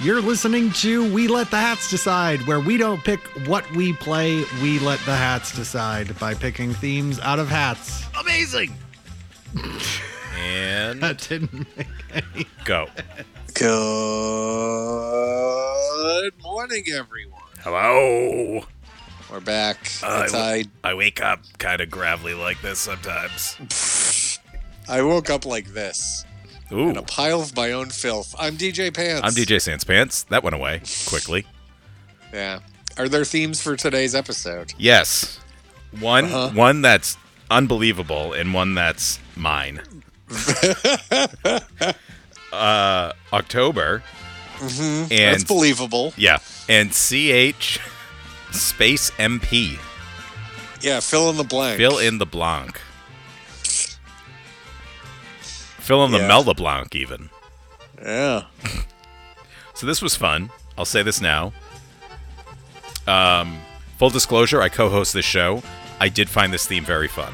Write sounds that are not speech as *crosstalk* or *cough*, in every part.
You're listening to We Let the Hats Decide, where we don't pick what we play, we let the hats decide by picking themes out of hats. Amazing. and That didn't make any. go. Good morning, everyone. Hello. We're back. Uh, It's I. I wake up kind of gravelly like this sometimes. I woke up like this Ooh. in a pile of my own filth. I'm DJ Pants. I'm DJ Sans Pants. That went away quickly. Yeah. Are there themes for today's episode? Yes. One Uh-huh. one that's unbelievable and one that's mine. *laughs* uh October. Mm-hmm. And That's believable. yeah, and CH space MP. Yeah. Fill in the blank. Fill in the blanc. Fill in the Yeah. Mel Blanc even. Yeah. So this was fun. I'll say this now. Um, full disclosure, I co-host this show. I did find this theme very fun.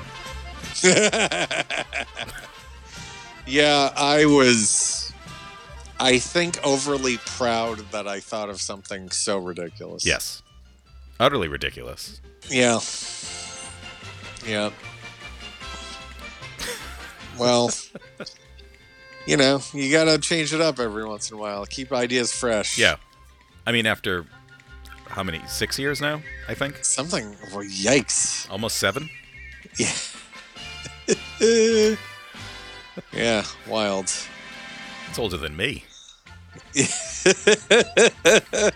*laughs* Yeah. I was. I think overly proud that I thought of something so ridiculous. Yes. Utterly ridiculous. Yeah. Yeah. Well, *laughs* you know, you gotta change it up every once in a while. Keep ideas fresh. Yeah. I mean, after how many? Six years now, I think? Something. Well, yikes. Almost seven? Yeah. *laughs* yeah. Wild. It's older than me. *laughs*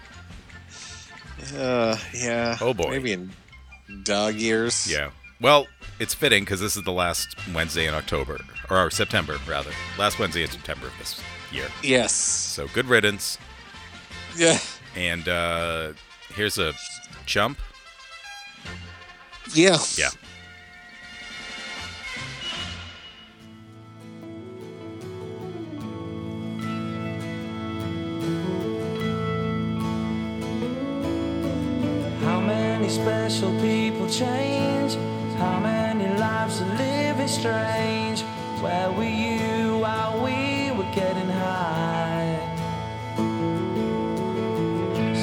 Uh, yeah. Oh, boy. Maybe in dog years. Yeah. Well, it's fitting because this is the last Wednesday in October, or September, rather. Last Wednesday in September of this year. Yes. So good riddance. Yeah. And uh, here's a chump. Yeah. Yeah. How many special people change? How many lives are living strange? Where were you while we were getting high?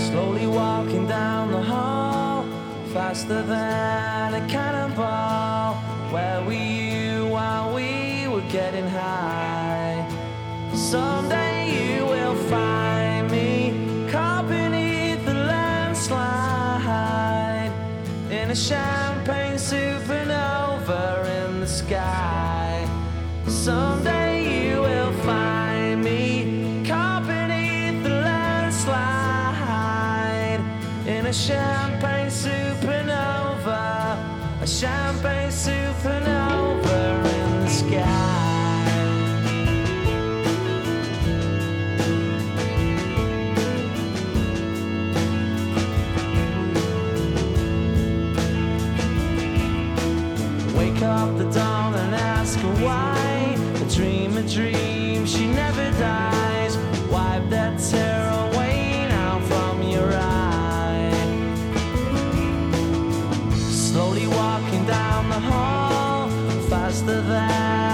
Slowly walking down the hall, faster than a cannonball. Where were you while we were getting high? Someday you will find me caught beneath the landslide in a champagne supernova in the sky. Someday you will find me caught beneath the landslide in a champagne why. A dream, a dream, she never dies. Wipe that tear away now from your eye. Slowly walking down the hall, faster than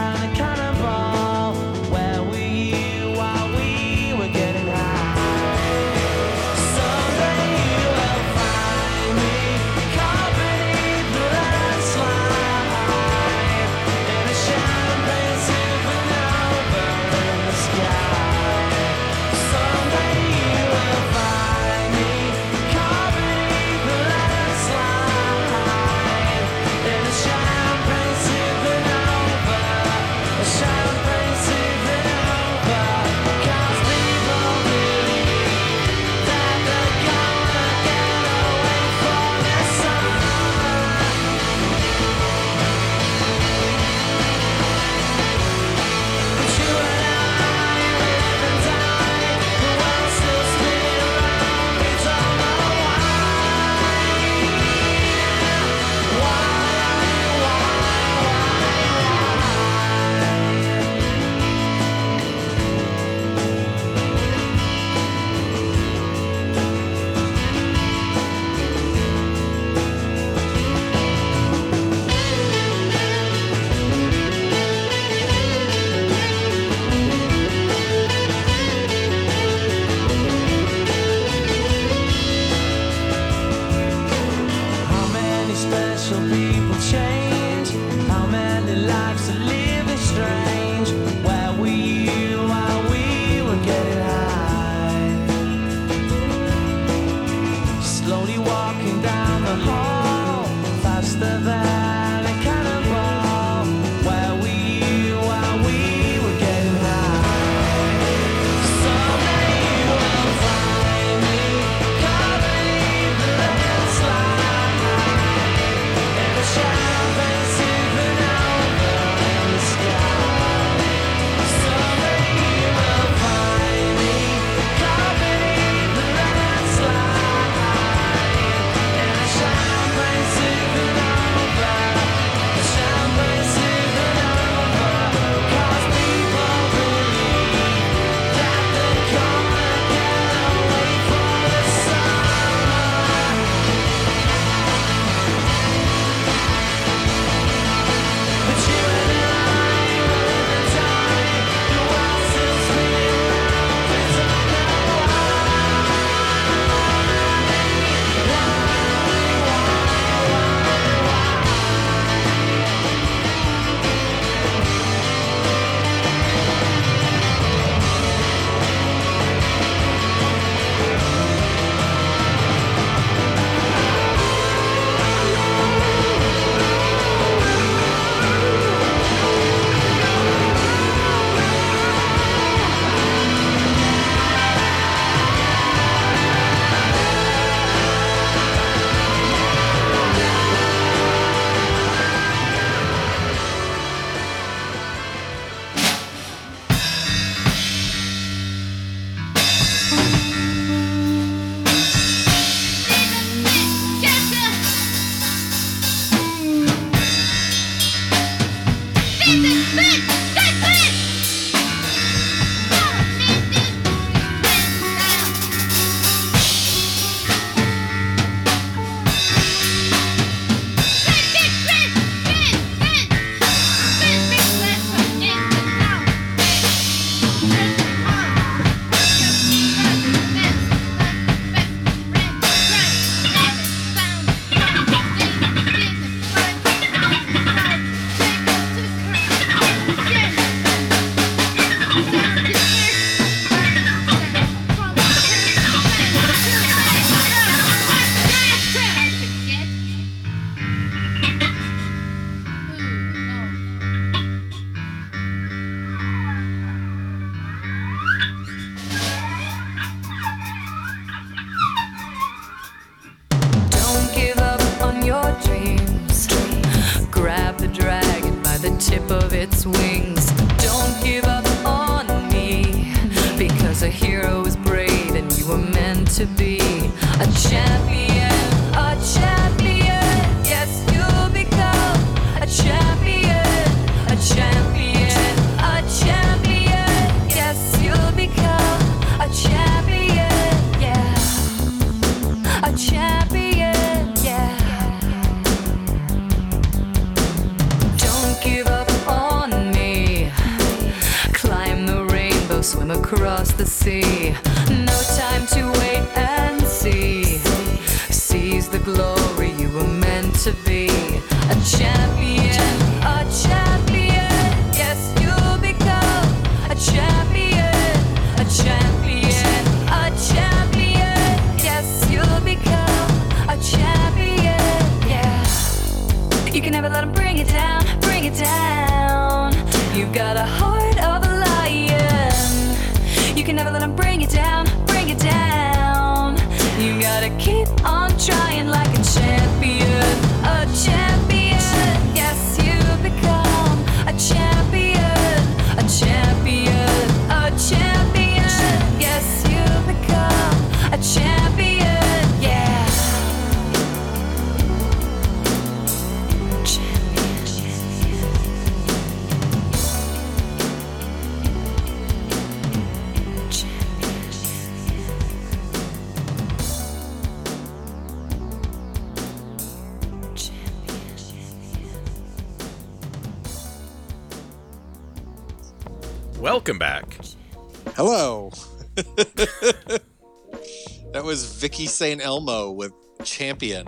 was Vicki St. Elmo with Champion.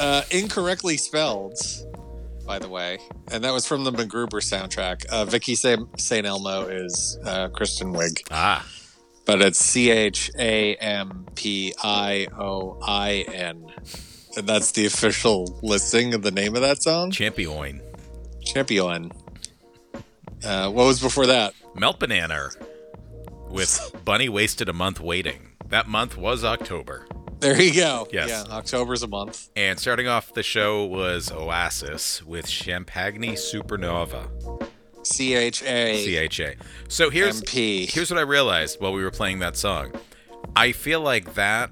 Uh, incorrectly spelled, by the way. And that was from the MacGruber soundtrack. Uh, Vicki St. Elmo is uh, Kristen Wiig, Ah, but it's C H A M P I O I N. And that's the official listing of the name of that song. Champion. Champion. Uh, what was before that? Melt Banana with Bunny Wasted a Month Waiting. That month was October. There you go. Yes. Yeah, October's a month. And starting off the show was Oasis with Champagne Supernova. C H A CHA. So here's M P. here's what I realized while we were playing that song. I feel like that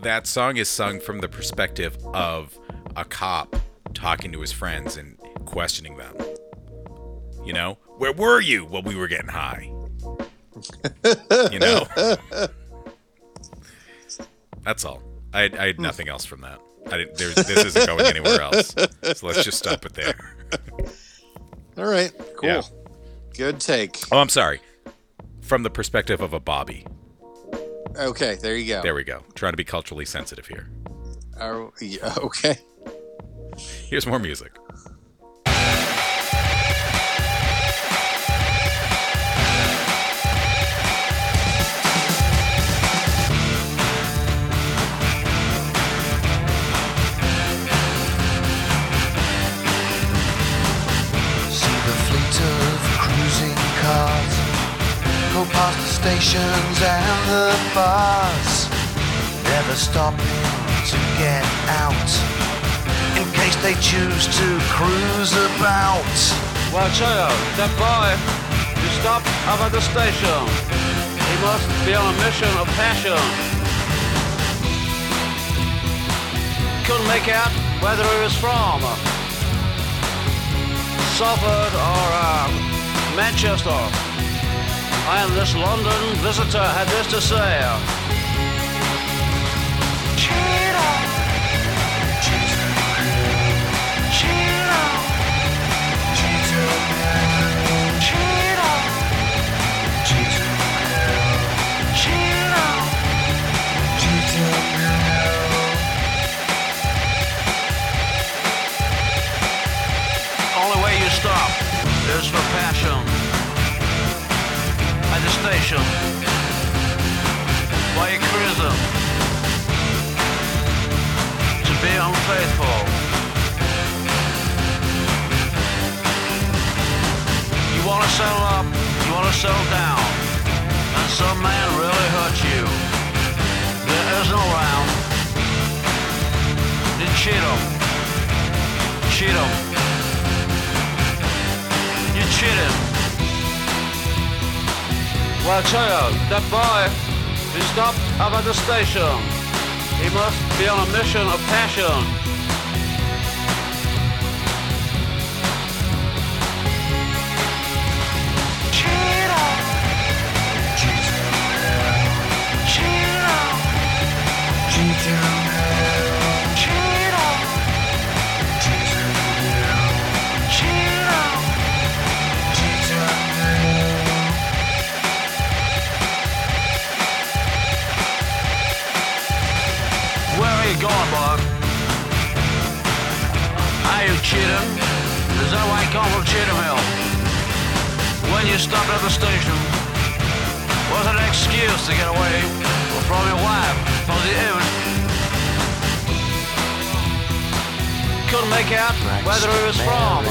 that song is sung from the perspective of a cop talking to his friends and questioning them. You know, where were you while we were getting high? You know, *laughs* that's all. I, I had nothing else from that. I didn't. There's, this isn't going anywhere else. So let's just stop it there. *laughs* All right, cool. Yeah. Good take. Oh, I'm sorry. From the perspective of a Bobby. Okay, there you go. There we go. Trying to be culturally sensitive here. Are- yeah, okay. Here's more music. Stations and the bars, never stopping to get out in case they choose to cruise about. Watch out, that boy, you stopped up at the station. He must be on a mission of passion. Couldn't make out whether he was from Salford or uh, Manchester. And this London visitor had this to say. Station, by your cruiser, to be unfaithful. You wanna settle up, you wanna settle down, and some man really hurt you. There is no round. You cheat him. Cheat him. You cheated. Well, child, that boy, he stopped up at the station. He must be on a mission of passion. Are you cheating? Is that why you come from Cheetham Hill? When you stopped at the station, was an excuse to get away from your wife, from the inn? Couldn't make out whether he was from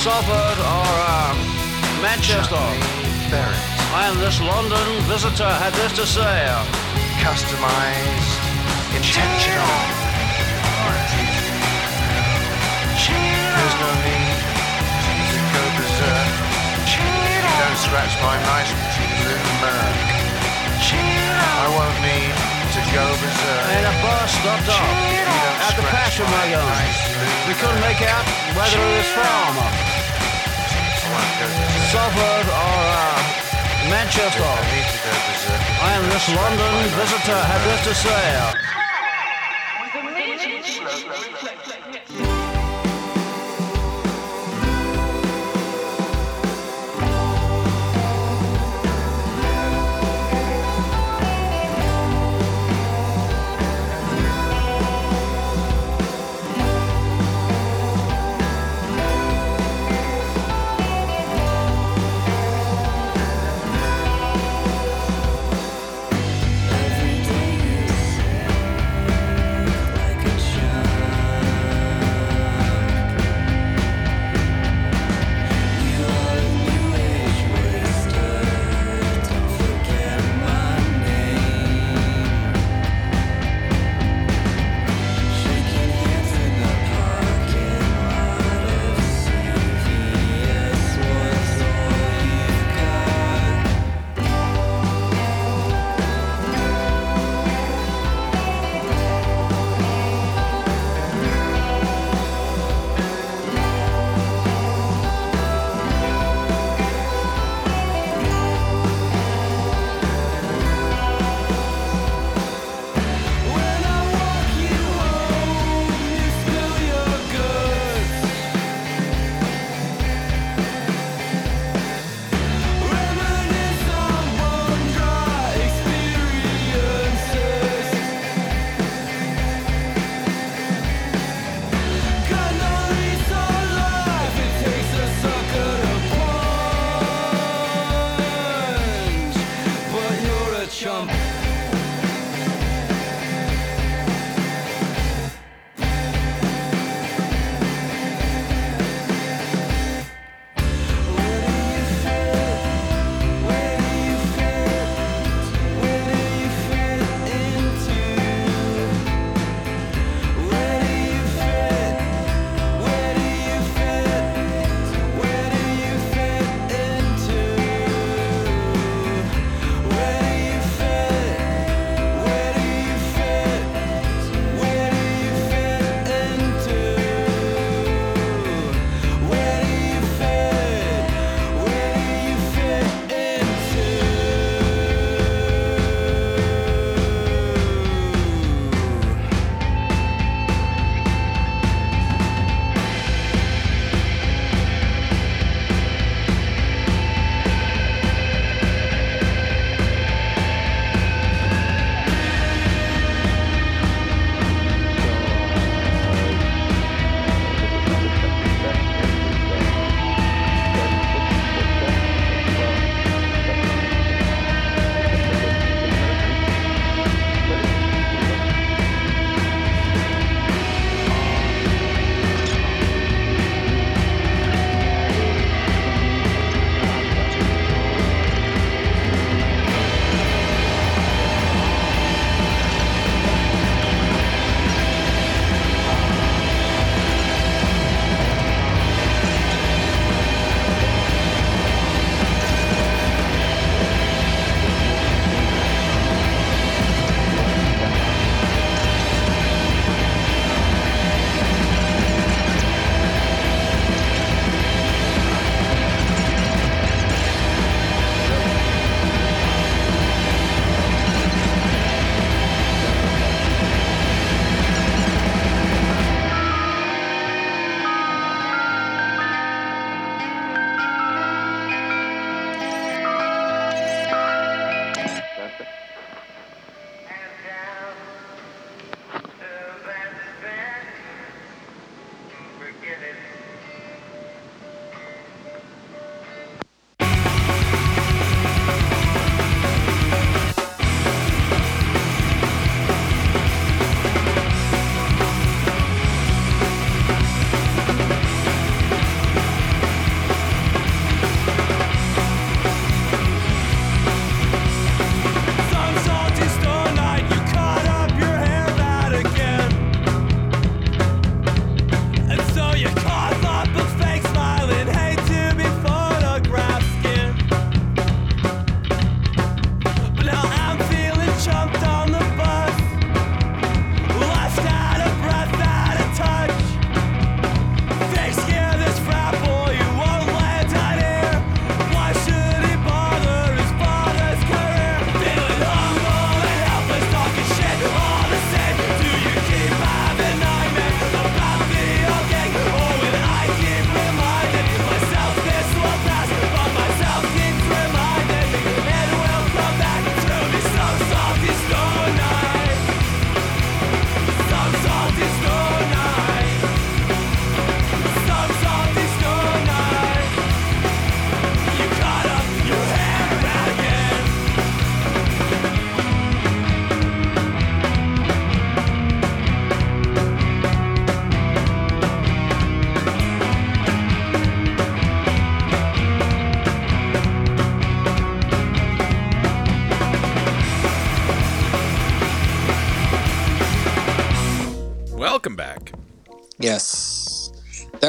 Salford or uh, Manchester. And this London visitor had this to say. Customized, intentional. There's no need to go berserk. Don't scratch my nice blue merc. I won't need to go berserk. And a bus stopped off at the passion my wagon. We couldn't make out whether it was from. Salford or uh, Manchester. I. And this London visitor had this to say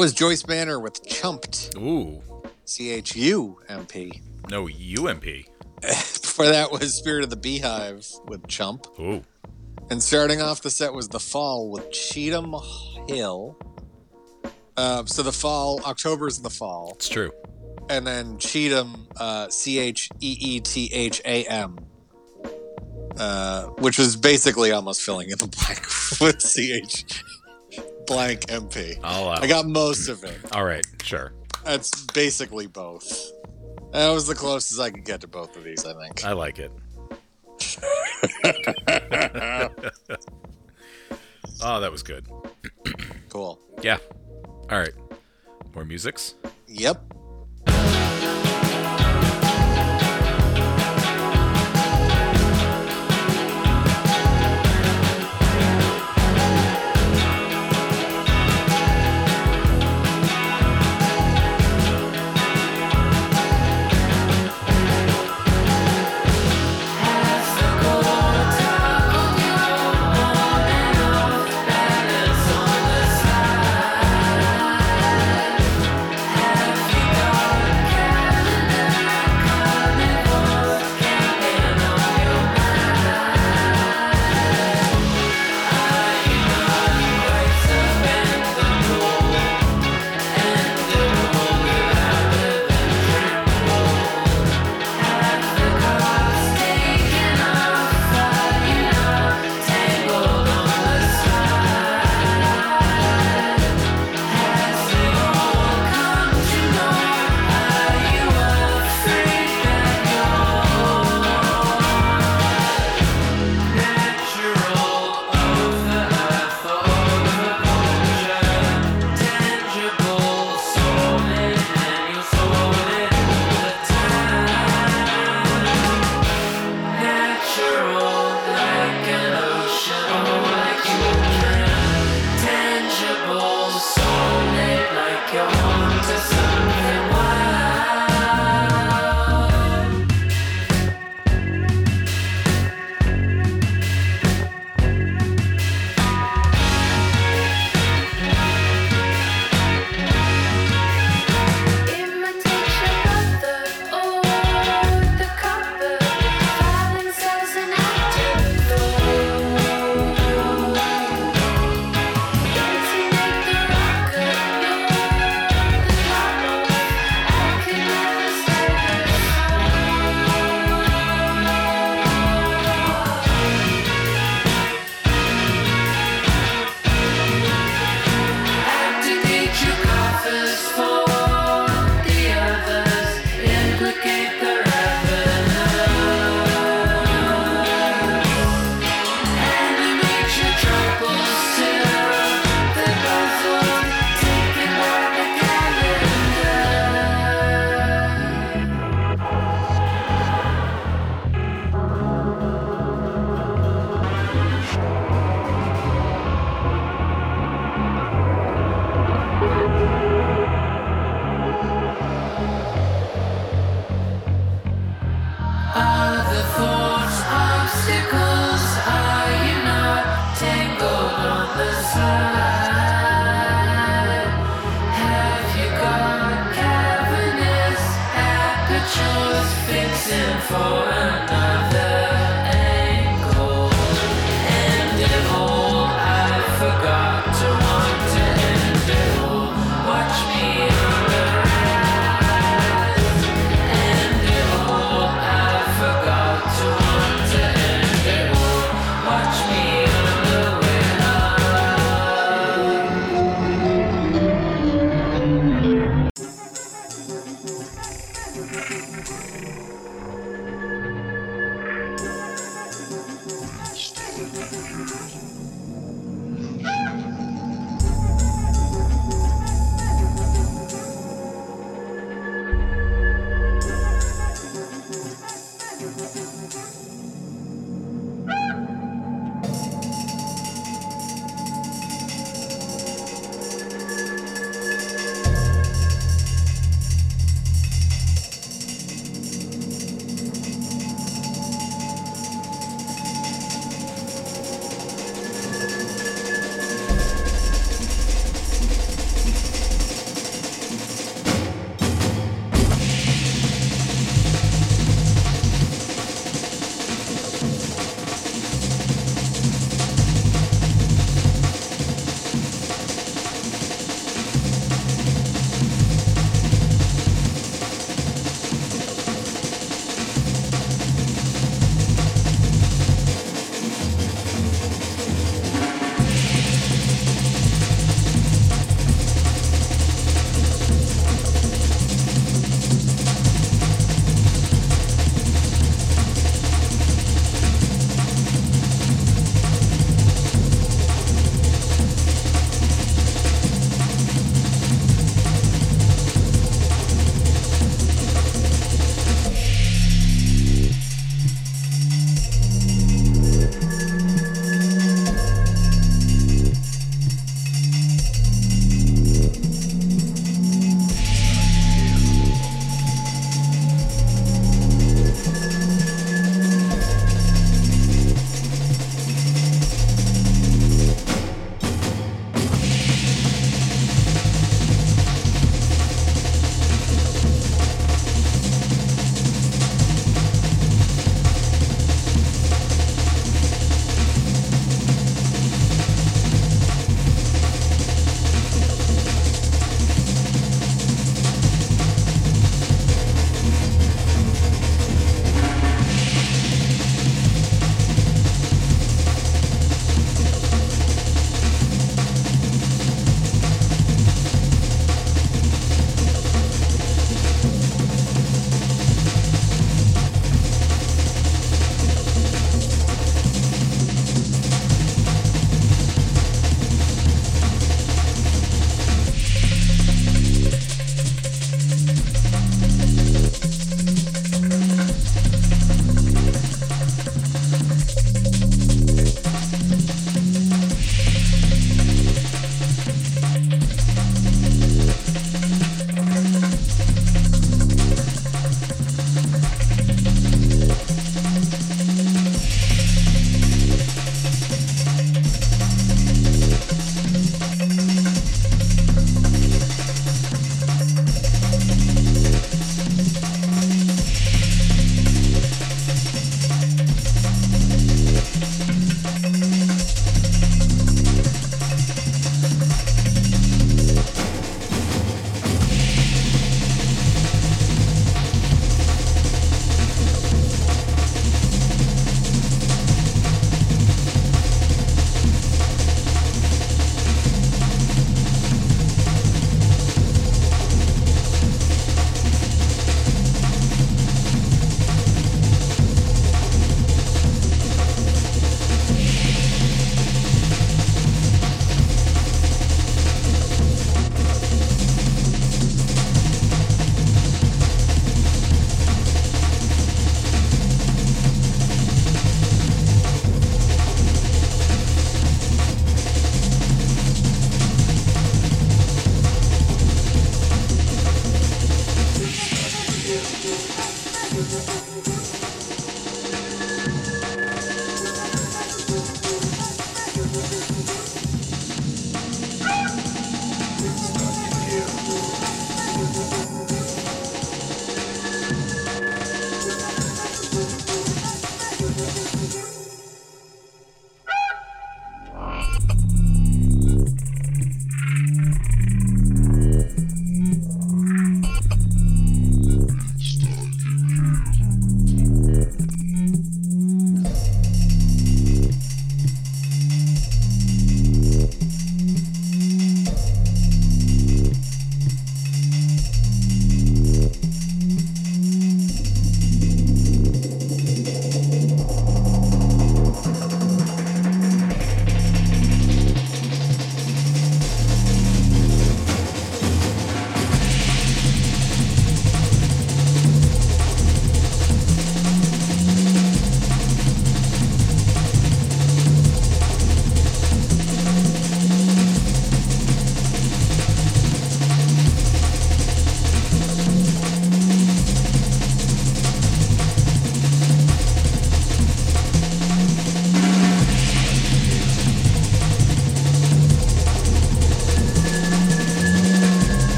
was Joyce Manor with Chumped. Ooh, C H U M P. no UMP. *laughs* Before that was Spirit of the Beehive with Chump. Ooh, And starting off the set was The Fall with Cheetham Hill. Uh, so the fall, October is the fall. it's true. And then Cheetham, uh, C H E E T H A M, uh, which was basically almost filling in the *laughs* blank with C H blank MP. I'll oh, allow I got most of it. All right, sure. That's basically both. That was the closest I could get to both of these, I think. I like it. *laughs* oh, that was good. Cool. Yeah. All right. More musics. Yep.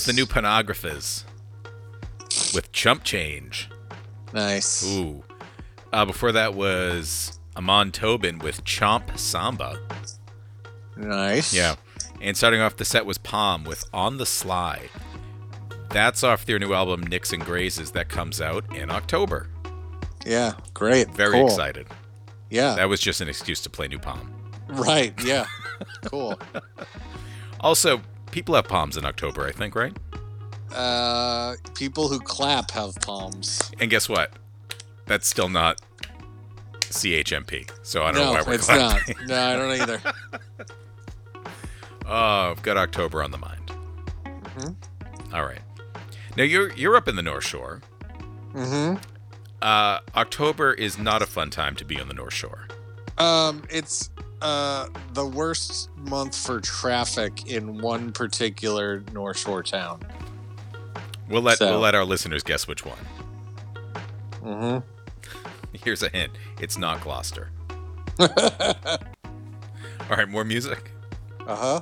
Was the new Pornographers with Chump Change. Nice. Ooh. Uh, before that was Amon Tobin with Chomp Samba. Nice. Yeah. And starting off the set was Palm with On the Sly. That's off their new album Nicks and Grazes that comes out in October. Yeah. Great. Very Cool. excited. Yeah. That was just an excuse to play new Palm. right. Yeah. cool. *laughs* Also, people have palms in October, I think, right? Uh, people who clap have palms. And guess what? That's still not CHMP. So I don't know why we're it's clapping. not. No, I don't either. *laughs* *laughs* Oh, I've got October on the mind. Mm-hmm. All right. Now you're you're up in the North Shore. Mm-hmm. Uh, October is not a fun time to be on the North Shore. Um, it's uh the worst month for traffic in one particular North Shore town. We'll let So- we'll let our listeners guess which one. Mm-hmm. *laughs* Here's a hint: it's not Gloucester. *laughs* All right, more music. Uh huh.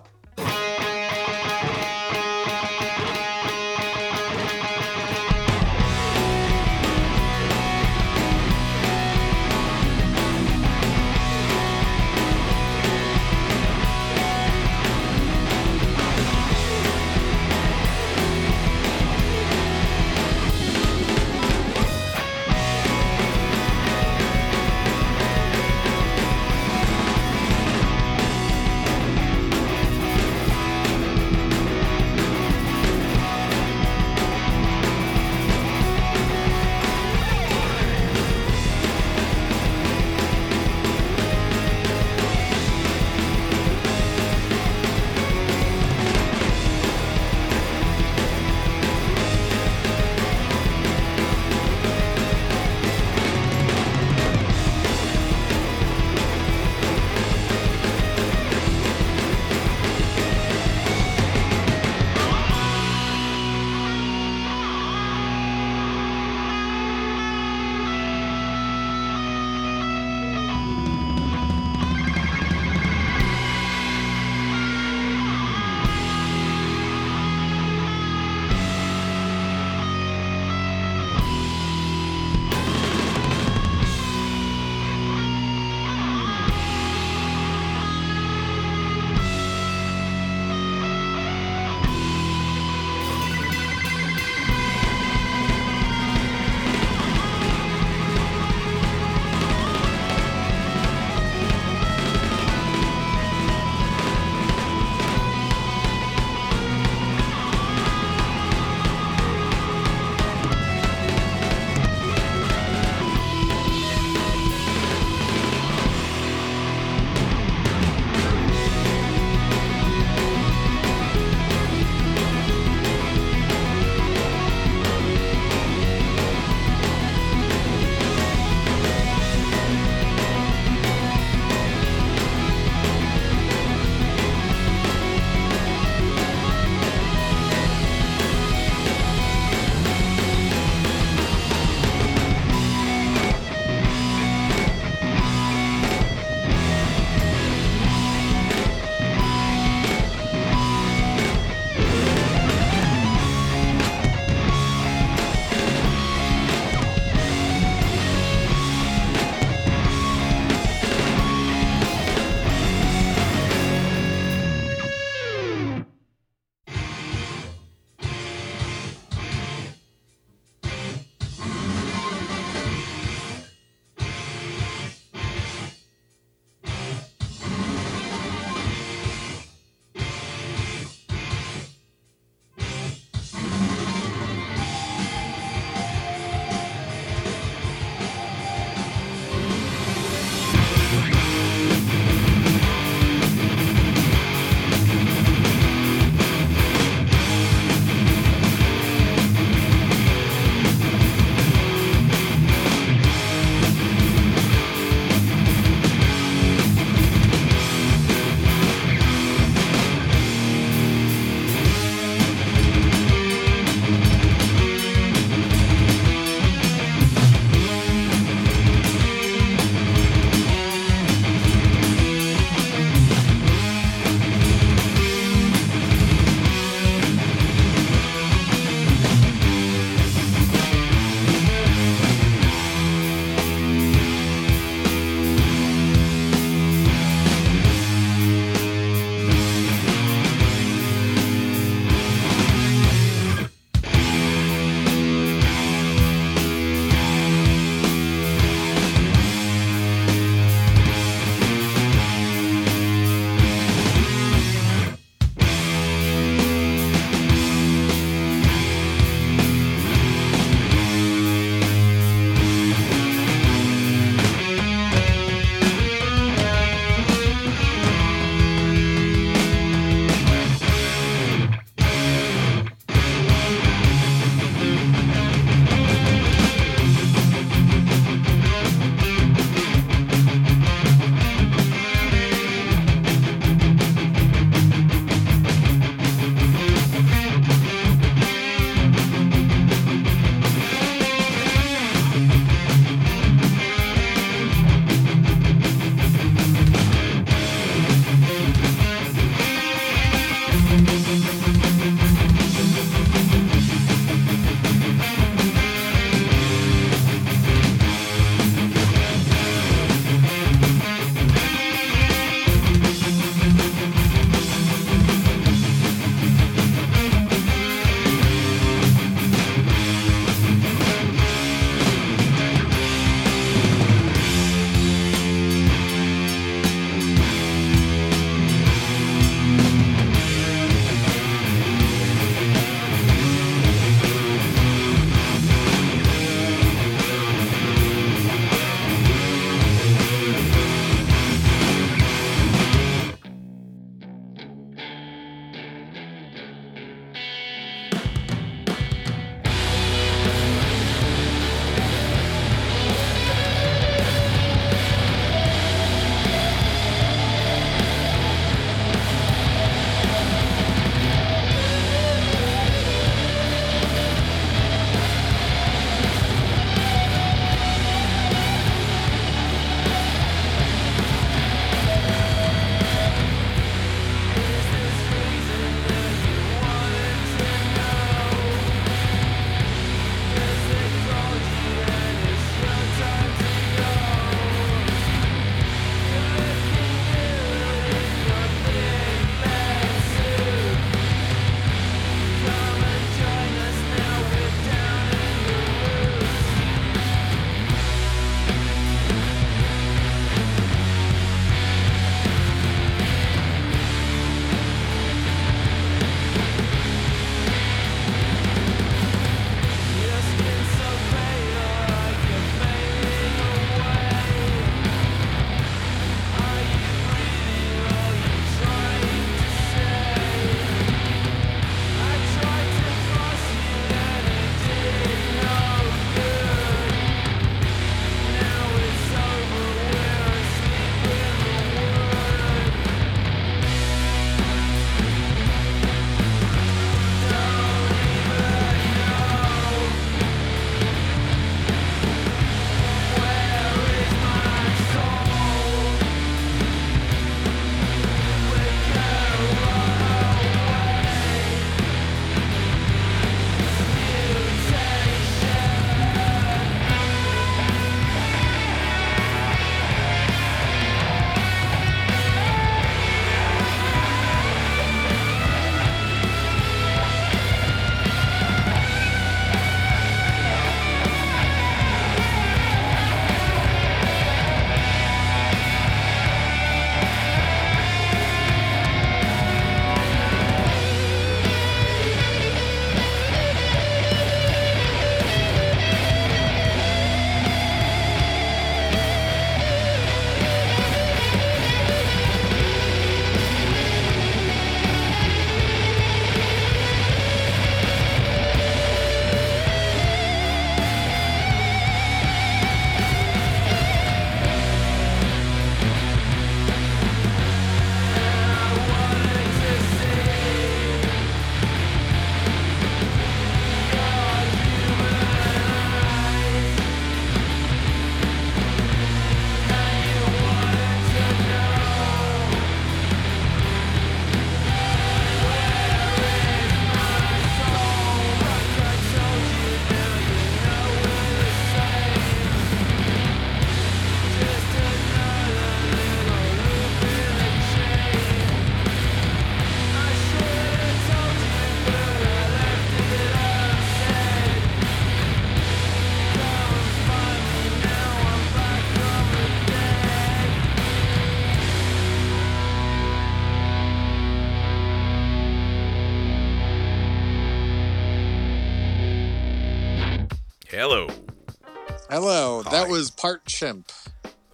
Hi. That was part chimp.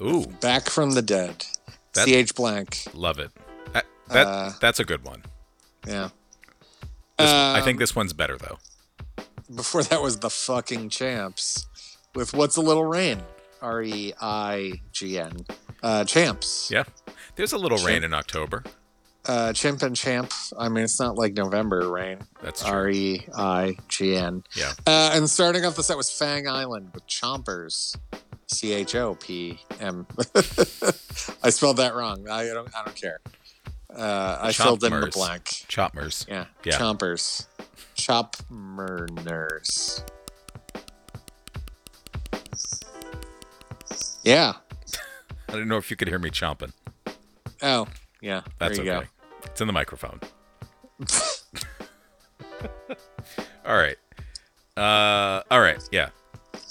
Ooh, Back from the dead. That- CH blank. love it. That, that Uh, that's a good one. Yeah. This, I Um, think this one's better though. Before that was the fucking champs with What's a Little Rain? R E I G N. Uh, champs. Yeah. There's a little rain in October. Uh, chimp and champ. I mean, it's not like November rain. That's true. R E I G N. Yeah. Uh, and starting off the set was Fang Island with Chompers. C H O P M. *laughs* I spelled that wrong. I don't. I don't care. Uh, I filled in the Chompmers. blank. Chopmers. Yeah. Yeah. Chompers. Chopmerners. Yeah. *laughs* I didn't know if you could hear me chomping. Oh, yeah. That's there you okay. It's in the microphone. *laughs* all right. Uh all right. Yeah.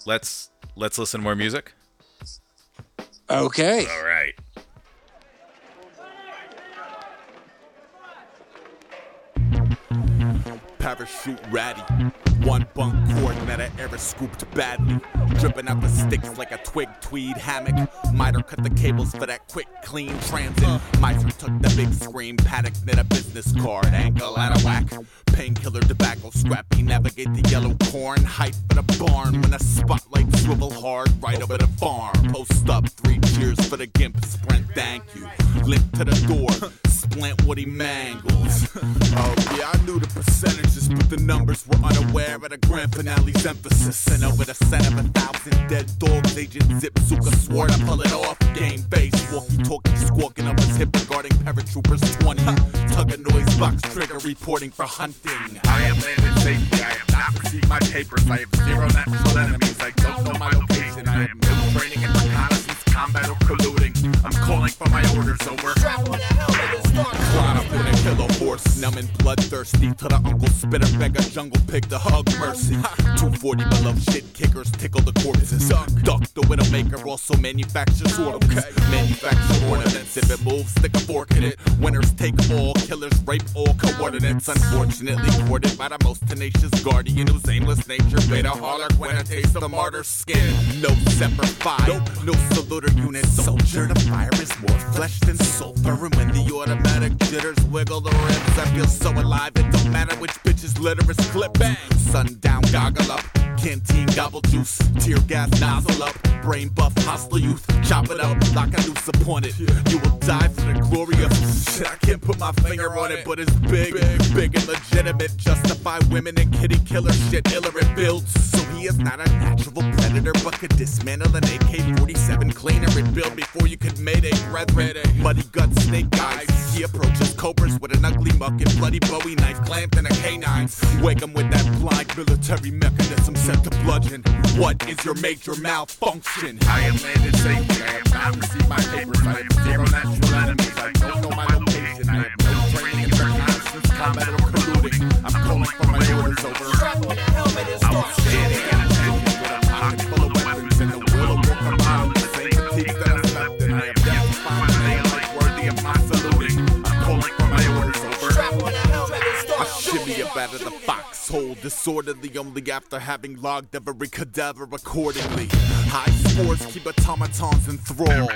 Let's let's listen to more music. Okay. All right. Parachute ratty. One bunk cord that I ever scooped badly. Dripping out the sticks like a twig tweed hammock. Miter cut the cables for that quick, clean transit. Mitre took the big screen, panic knit a business card, angle out of whack. Painkiller, tobacco, scrappy, navigate the yellow corn. Hype for the barn when the spotlight swivel hard right over the farm. Post up, three cheers for the gimp, sprint, thank you. Limp to the door, splint what he mangles. *laughs* oh yeah, I knew the percentages, but the numbers were unaware of the grand finale's emphasis. And over the set of a thousand dead dogs, Agent Zip Suka swore to pull it off. Game face, walkie talkie squawking up his hip regarding paratroopers 20. Tug a noise box trigger reporting for hunting. I am landed safely, I have not received my papers. I have zero natural enemies, I don't know my location. I am no training in reconnaissance, combat, or colluding. I'm calling for my orders over. Climb up in a killer horse, numbing bloodthirsty to the uncle spitter beggar jungle pig to hug mercy. 240 below shit kickers tickle the corpses. Duck the widowmaker also manufactures ornaments. Manufacture ornaments. If it moves, stick a fork in it. Winners take all, killers rape all coordinates. Unfortunately, courted by the most tenacious guardian whose aimless nature beta harlequin a taste of the martyr's skin. No Semper Fi, no saluter unit. Soldier, the fire is more flesh than sulfur. And when the automatic jitters wiggle the rims, I feel so alive. It don't matter which bitch's litter is flip. Bang, sundown, goggle up. Canteen gobble juice, tear gas nozzle up, brain buff hostile youth, chop it up like a upon it. You will die for the glory of shit. Can't put my finger on it, but it's big, big and legitimate. Justify women and kitty killer shit, iller it builds. So he is not a natural predator, but could dismantle an AK-47 cleaner and build before you could mayday brethren. Muddy gut snake eyes. He approaches cobras with an ugly muck and bloody Bowie knife clamped in a canine. Wake him with that blind military mechanism set to bludgeon. What is your major malfunction? I am landed safely. I have not received my papers. I have zero natural enemies. I don't know my location. I have no training in reconnaissance, combat, or colluding. I'm calling for my orders over. I was standing at attention with a pocket full of weapons and the will of war combined with the same fatigues that I slept in. I have yet to find a daylight worthy of my saluting. I'm calling for my orders over. I shimmy up out of the foxhole, disorderly only after having logged every cadaver accordingly. High scores keep automatons enthralled.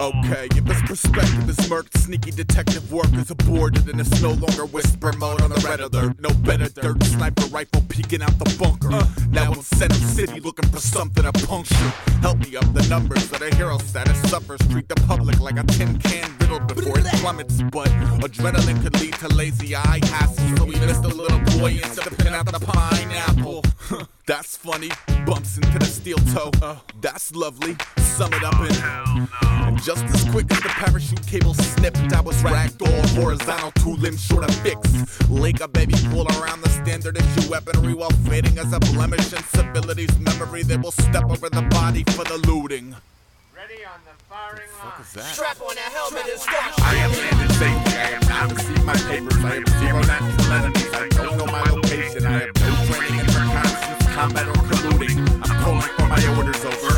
Okay, if this perspective is murked, sneaky detective work is aborted and it's no longer whisper mode on the red alert. No better dirt, sniper rifle peeking out the bunker. Uh. Now in Center City looking for something to puncture. Help me up the numbers that a hero status suffers. Treat the public like a tin can riddled before it plummets. But adrenaline could lead to lazy eye hassle, so we missed a little boy and out the pineapple. That's funny. Bumps into the steel toe. Uh, that's lovely. Sum it up in. And just as quick as the parachute cable snipped, I was ragdoll horizontal, two limbs short of fix. Lake a baby pool around the standard issue weaponry while fading as a blemish in civility's memory. They will step over the body for the looting. Ready on the firing What is that? Strap on that helmet and start I am landed safely. I have not received my papers. I have zero natural enemies. I don't know my location. I have no training in reconnaissance, combat, or colluding. I'm calling for my orders over.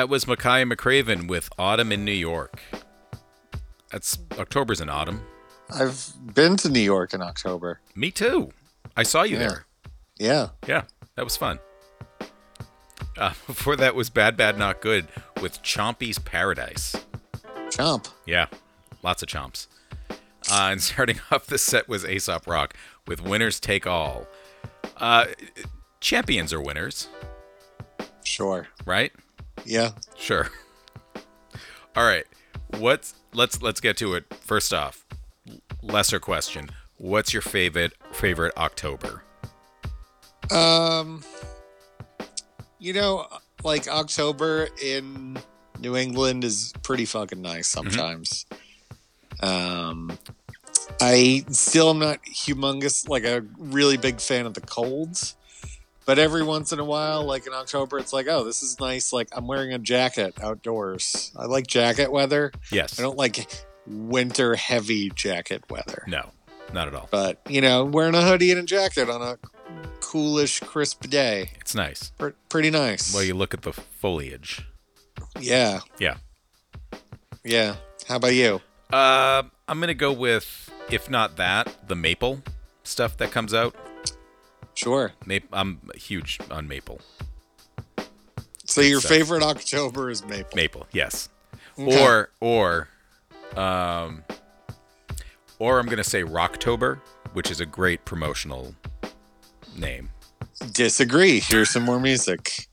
That was Makaya McCraven with Autumn in New York. That's October's in autumn. I've been to New York in October. Me too. I saw you Yeah. there. Yeah. Yeah, that was fun. Uh, *laughs* before that was Bad Bad Not Good with Chompy's Paradise. Chomp. Yeah, lots of chomps. Uh, and *laughs* starting off the set was Aesop Rock with Winners Take All. Uh, champions are winners, Sure. right? Yeah. Sure. *laughs* All right. What's let's let's get to it. First off, lesser question. What's your favorite favorite October? Um, you know, like October in New England is pretty fucking nice sometimes. Um, I still am not humongous, like a really big fan of the colds. But every once in a while, like in October, it's like, oh, this is nice. Like I'm wearing a jacket outdoors. I like jacket weather. Yes. I don't like winter heavy jacket weather. No, not at all. But you know, wearing a hoodie and a jacket on a coolish, crisp day, It's nice. Pr- pretty nice. Well, you look at the foliage. yeah, Yeah. yeah. How about you? Uh, I'm gonna go with if not that, the maple stuff that comes out. Sure. Maple. I'm huge on maple. So your So- favorite October is maple. Maple, yes. Okay. Or or um or I'm gonna say Rocktober, which is a great promotional name. Disagree. Here's some more music.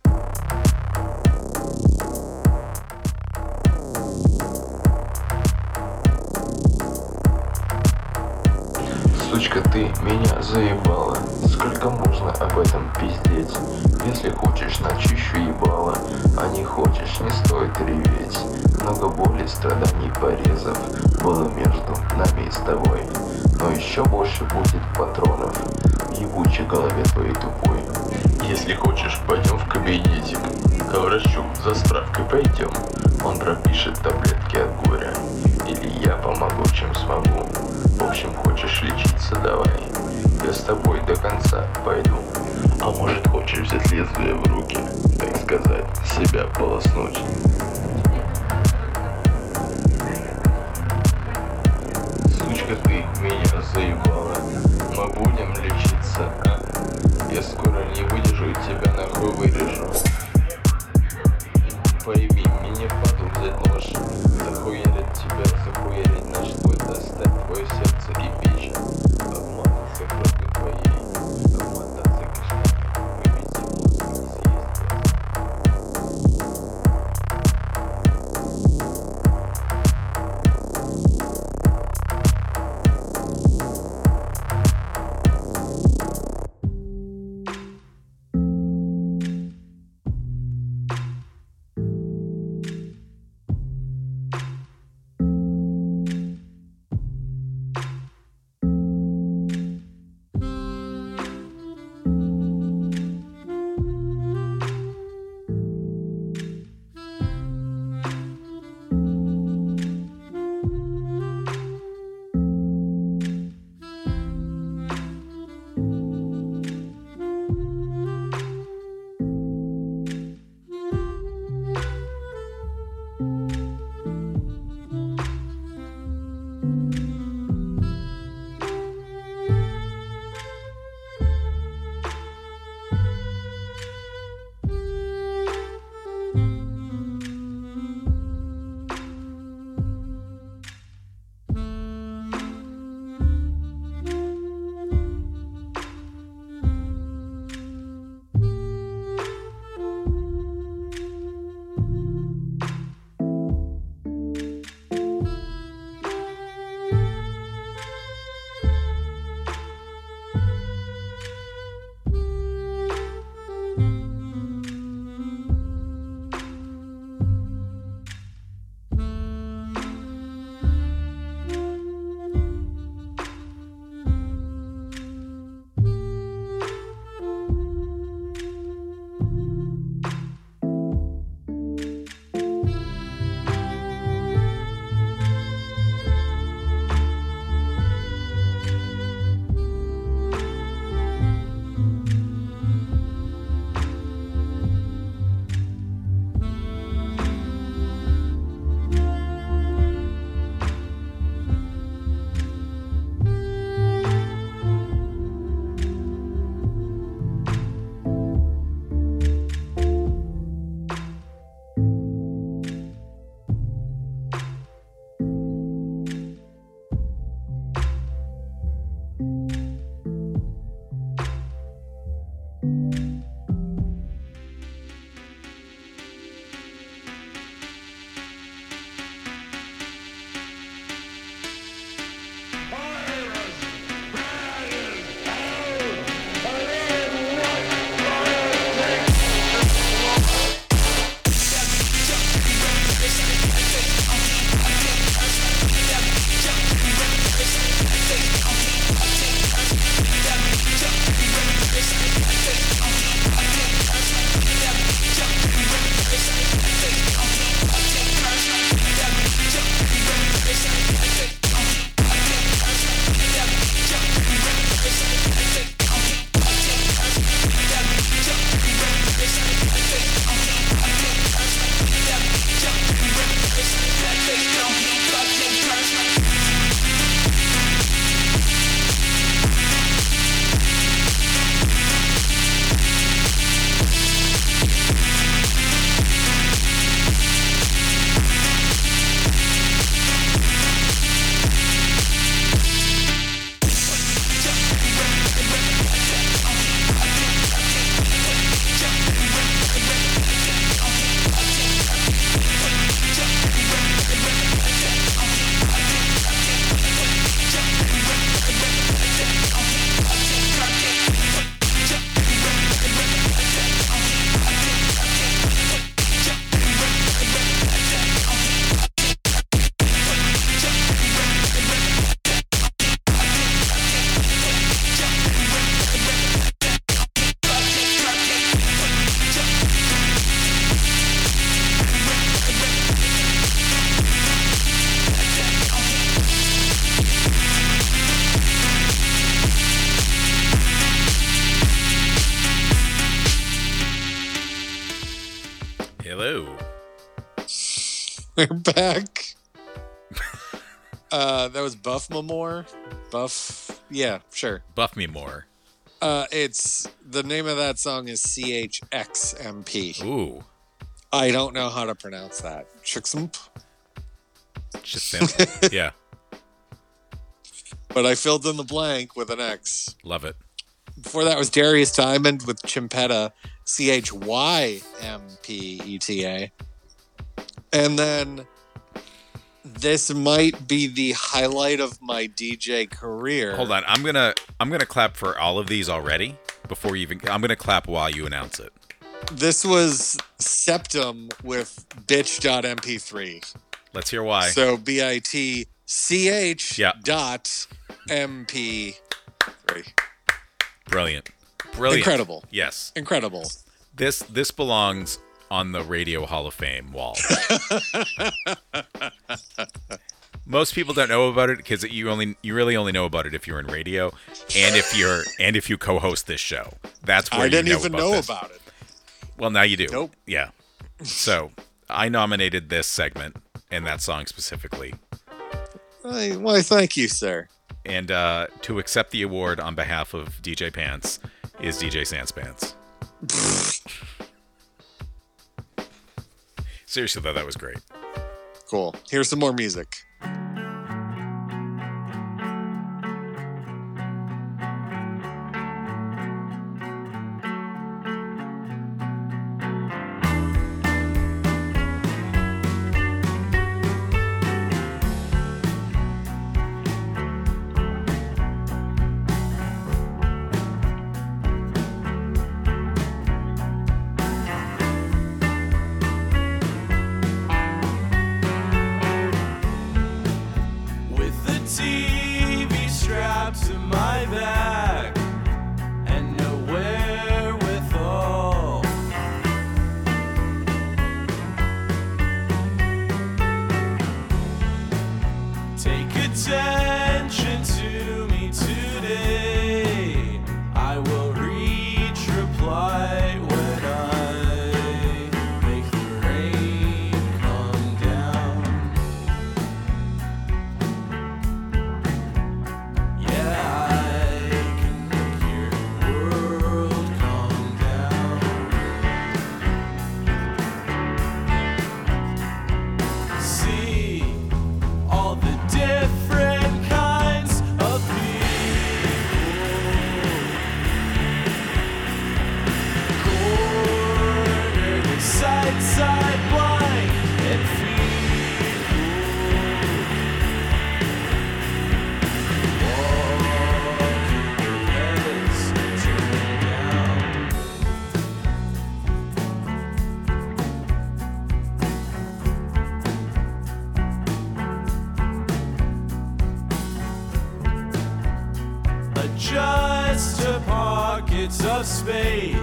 Сучка, ты меня заебала. Сколько можно об этом пиздеть? Если хочешь, начищу ебало. А не хочешь, не стоит реветь. Много боли, страданий, порезов Было между нами и с тобой. Но еще больше будет патронов. В ебучей голове твоей тупой. Если хочешь, пойдем в кабинетик. К врачу за справкой пойдем. Он пропишет таблетки от горя. Или я помогу, чем смогу в общем, хочешь лечиться, давай. Я с тобой до конца пойду. А может хочешь взять лезвие в руки Так сказать, себя полоснуть? Сучка, ты меня заебала. Мы будем лечиться, а? Я скоро не выдержу и тебя нахуй вырежу. Пойми, мне паду взять нож. Захуярить тебя, твой Достать твое сердце и печень Обмануться кровью твоей Buff. Yeah, sure. Buff me more. Uh, it's the name of that song is CHXMP. Ooh. I don't know how to pronounce that. Chixmp. Simple. *laughs* yeah. But I filled in the blank with an X. Love it. Before that was Darius Diamond with Chimpetta, C H Y M P E T A. And then this might be the highlight of my DJ career. Hold on. I'm gonna I'm gonna clap for all of these already before you even I'm gonna clap while you announce it. This was Septum with bitch.mp3. Let's hear why. So B I T C H Yeah. dot M P three. Brilliant. Brilliant. Incredible. Yes. Incredible. This this belongs on the Radio Hall of Fame wall. *laughs* Most people don't know about it because you only you really only know about it if you're in radio and if you're and if you co-host this show. That's where I didn't know even about know this. about it. Well, now you do. Nope. Yeah. So I nominated this segment and that song specifically, Why, why thank you, sir. and uh, to accept the award on behalf of DJ Pants is DJ Sans Pants. *laughs* Seriously, though, that was great. Cool. Here's some more music. Of space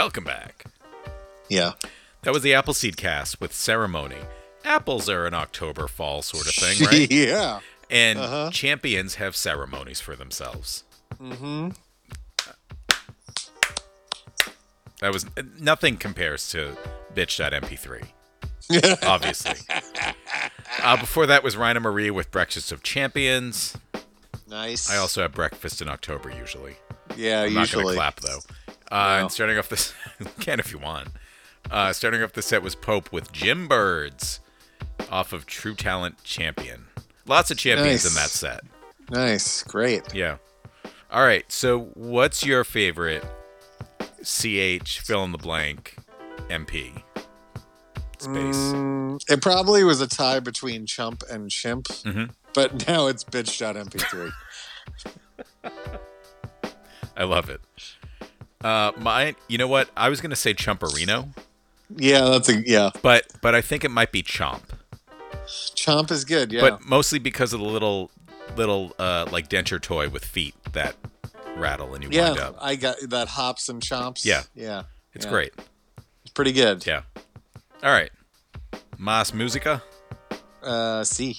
Welcome back. Yeah. That was the Appleseed cast with ceremony. Apples are an October fall sort of thing, right? *laughs* yeah. And Uh-huh. champions have ceremonies for themselves. Mm-hmm. That was nothing compares to bitch.mp3. *laughs* obviously. Uh, before that was Rhina Marie with Breakfast of Champions. Nice. I also have breakfast in October usually. Yeah, I'm not gonna usually. clap though. Uh, And starting off this, *laughs* can if you want. Uh, starting off the set was Pope with Jim Birds, off of True Talent Champion. Lots of champions in that set. Nice. Great. Yeah. All right. So, what's your favorite CH fill in the blank MP space? Mm, it probably was a tie between Chump and Chimp, Mhm. but now it's bitch.mp3. *laughs* I love it. Uh, mine. You know what? I was gonna say Chumperino, yeah, that's a yeah. but but I think it might be Chomp. Chomp is good. Yeah. But mostly because of the little little uh like denture toy with feet that rattle and you wind yeah, up. I got that hops and chomps. Yeah. Yeah. It's yeah. great. It's pretty good. Yeah. All right. Mas Musica. Uh, C.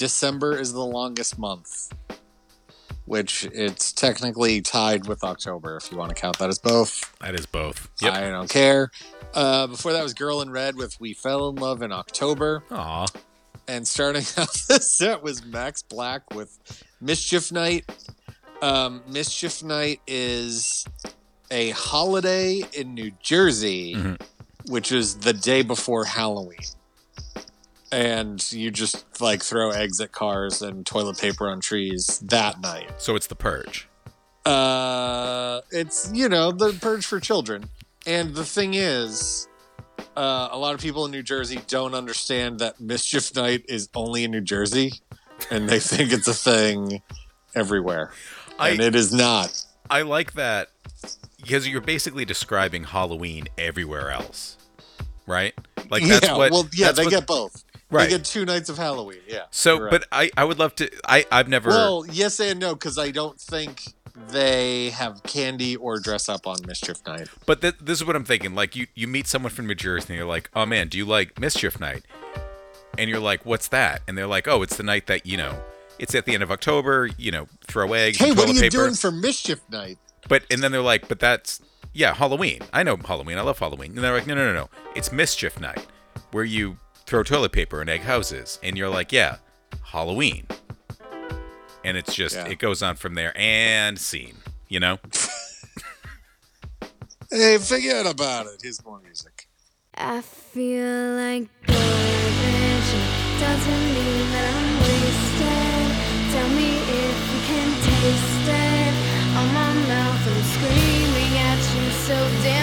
December is the longest month, which it's technically tied with October if you want to count that as both. That is both. Yep. I don't care. Uh, before that was Girl in Red with We Fell in Love in October. Aw. And starting *laughs* out the set was Max Black with Mischief Night. Um, Mischief Night is a holiday in New Jersey, Mhm. which is the day before Halloween. And you just like throw eggs at cars and toilet paper on trees that night. So it's the purge. Uh, it's you know the purge for children, and the thing is, uh, a lot of people in New Jersey don't understand that Mischief Night is only in New Jersey, and they *laughs* think it's a thing everywhere, I and it is not. I like that because you're basically describing Halloween everywhere else, right? Like that's yeah, what. well, yeah, they what- get both. Right. They get two nights of Halloween. Yeah. So, right. but I, I would love to. I, I've never. well, yes and no, because I don't think they have candy or dress up on Mischief Night. But th- this is what I'm thinking. Like you, you meet someone from New Jersey, and you're like, "Oh man, do you like Mischief Night?" And you're like, "What's that?" And they're like, "Oh, it's the night that you know, it's at the end of October. You know, throw eggs, Hey, what are you paper." doing for Mischief Night? But and then they're like, "But that's yeah, Halloween. I know Halloween. I love Halloween." And they're like, "No, no, no, no. It's Mischief Night, where you throw toilet paper and egg houses." And you're like, "Yeah, Halloween." And it's just Yeah. it goes on from there and scene. You know. *laughs* Hey, forget about it. Here's more music. I feel like garbage. Doesn't mean that I'm wasted. Tell me if you can taste it. On my mouth, I'm screaming at you so damn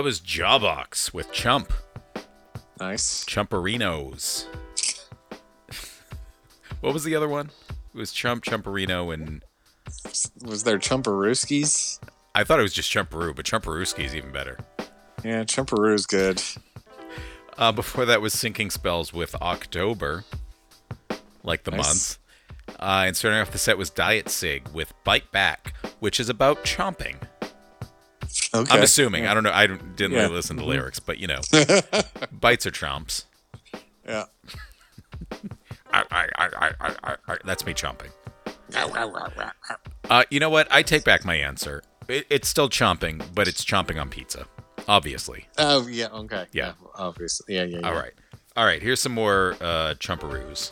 That was Jawbox with Chump. Nice. Chumperinos. *laughs* what was the other one? It was Chump, Chumperino, and Was there Chumperooskies? I thought it was just Chumperoo, but Chumperooski is even better. Yeah, Chumperoo's good. Uh, before that was Sinking Spells with October, like the Nice. month. Uh, and starting off the set was Diet Cig with Bite Back, which is about chomping. Okay. I'm assuming. Yeah. I don't know. I didn't Yeah. really listen to Mhm. lyrics, but you know, *laughs* bites are chomps. Yeah. *laughs* I, I, I, I, I, I, that's me chomping. *laughs* Uh, you know what? I take back my answer. It, it's still chomping, but it's chomping on pizza, obviously. Oh yeah. Okay. Yeah. Obviously. Yeah. Yeah. yeah. All right. All right. Here's some more uh, chumperoos.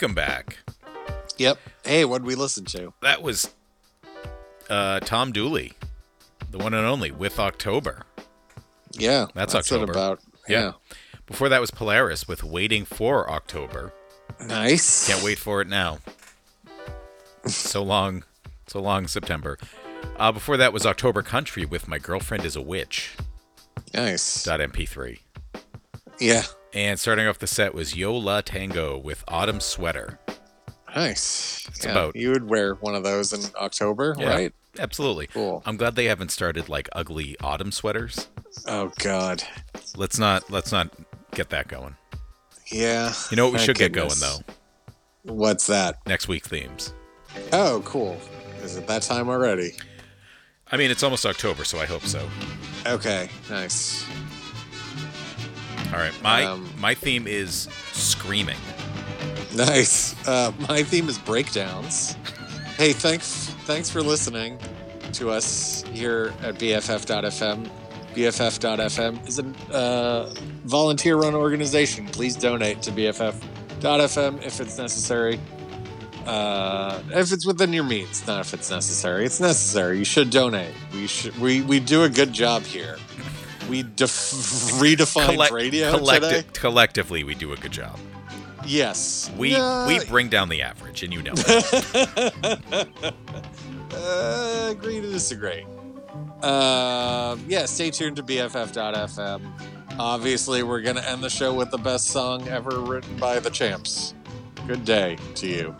Welcome back. Yep. Hey, what did we listen to? That was uh, Tom Dooley, the one and only, with October. Yeah, That's it October. about. Yeah. Before that was Polaris with Waiting for October. Nice. Can't wait for it now. so long, so long, September. Uh, before that was October Country with My Girlfriend is a Witch. Nice. Dot MP3. Yeah. And starting off the set was Yo La Tengo with Autumn Sweater. Nice. It's Yeah, about- You would wear one of those in October, Yeah, right? Absolutely. Cool. I'm glad they haven't started like ugly autumn sweaters. Oh God. Let's not let's not get that going. Yeah. You know what we should get going though? What's that? Next week themes. Oh, cool. Is it that time already? I mean, it's almost October, so I hope so. Okay. Nice. All right, my Um, my theme is screaming. Nice. Uh, my theme is breakdowns. Hey, thanks thanks for listening to us here at BFF.fm. BFF.fm is a uh, volunteer-run organization. Please donate to BFF.fm if it's necessary. Uh, if it's within your means, not if it's necessary. It's necessary. You should donate. We should. We we do a good job here. We def- redefined Collect- radio collecti- today. Collectively, we do a good job. Yes. We Yeah. we bring down the average, and you know. it. *laughs* uh, agree to disagree. Um, yeah, stay tuned to BFF.fm. Obviously, we're going to end the show with the best song ever written by the champs. Good day to you.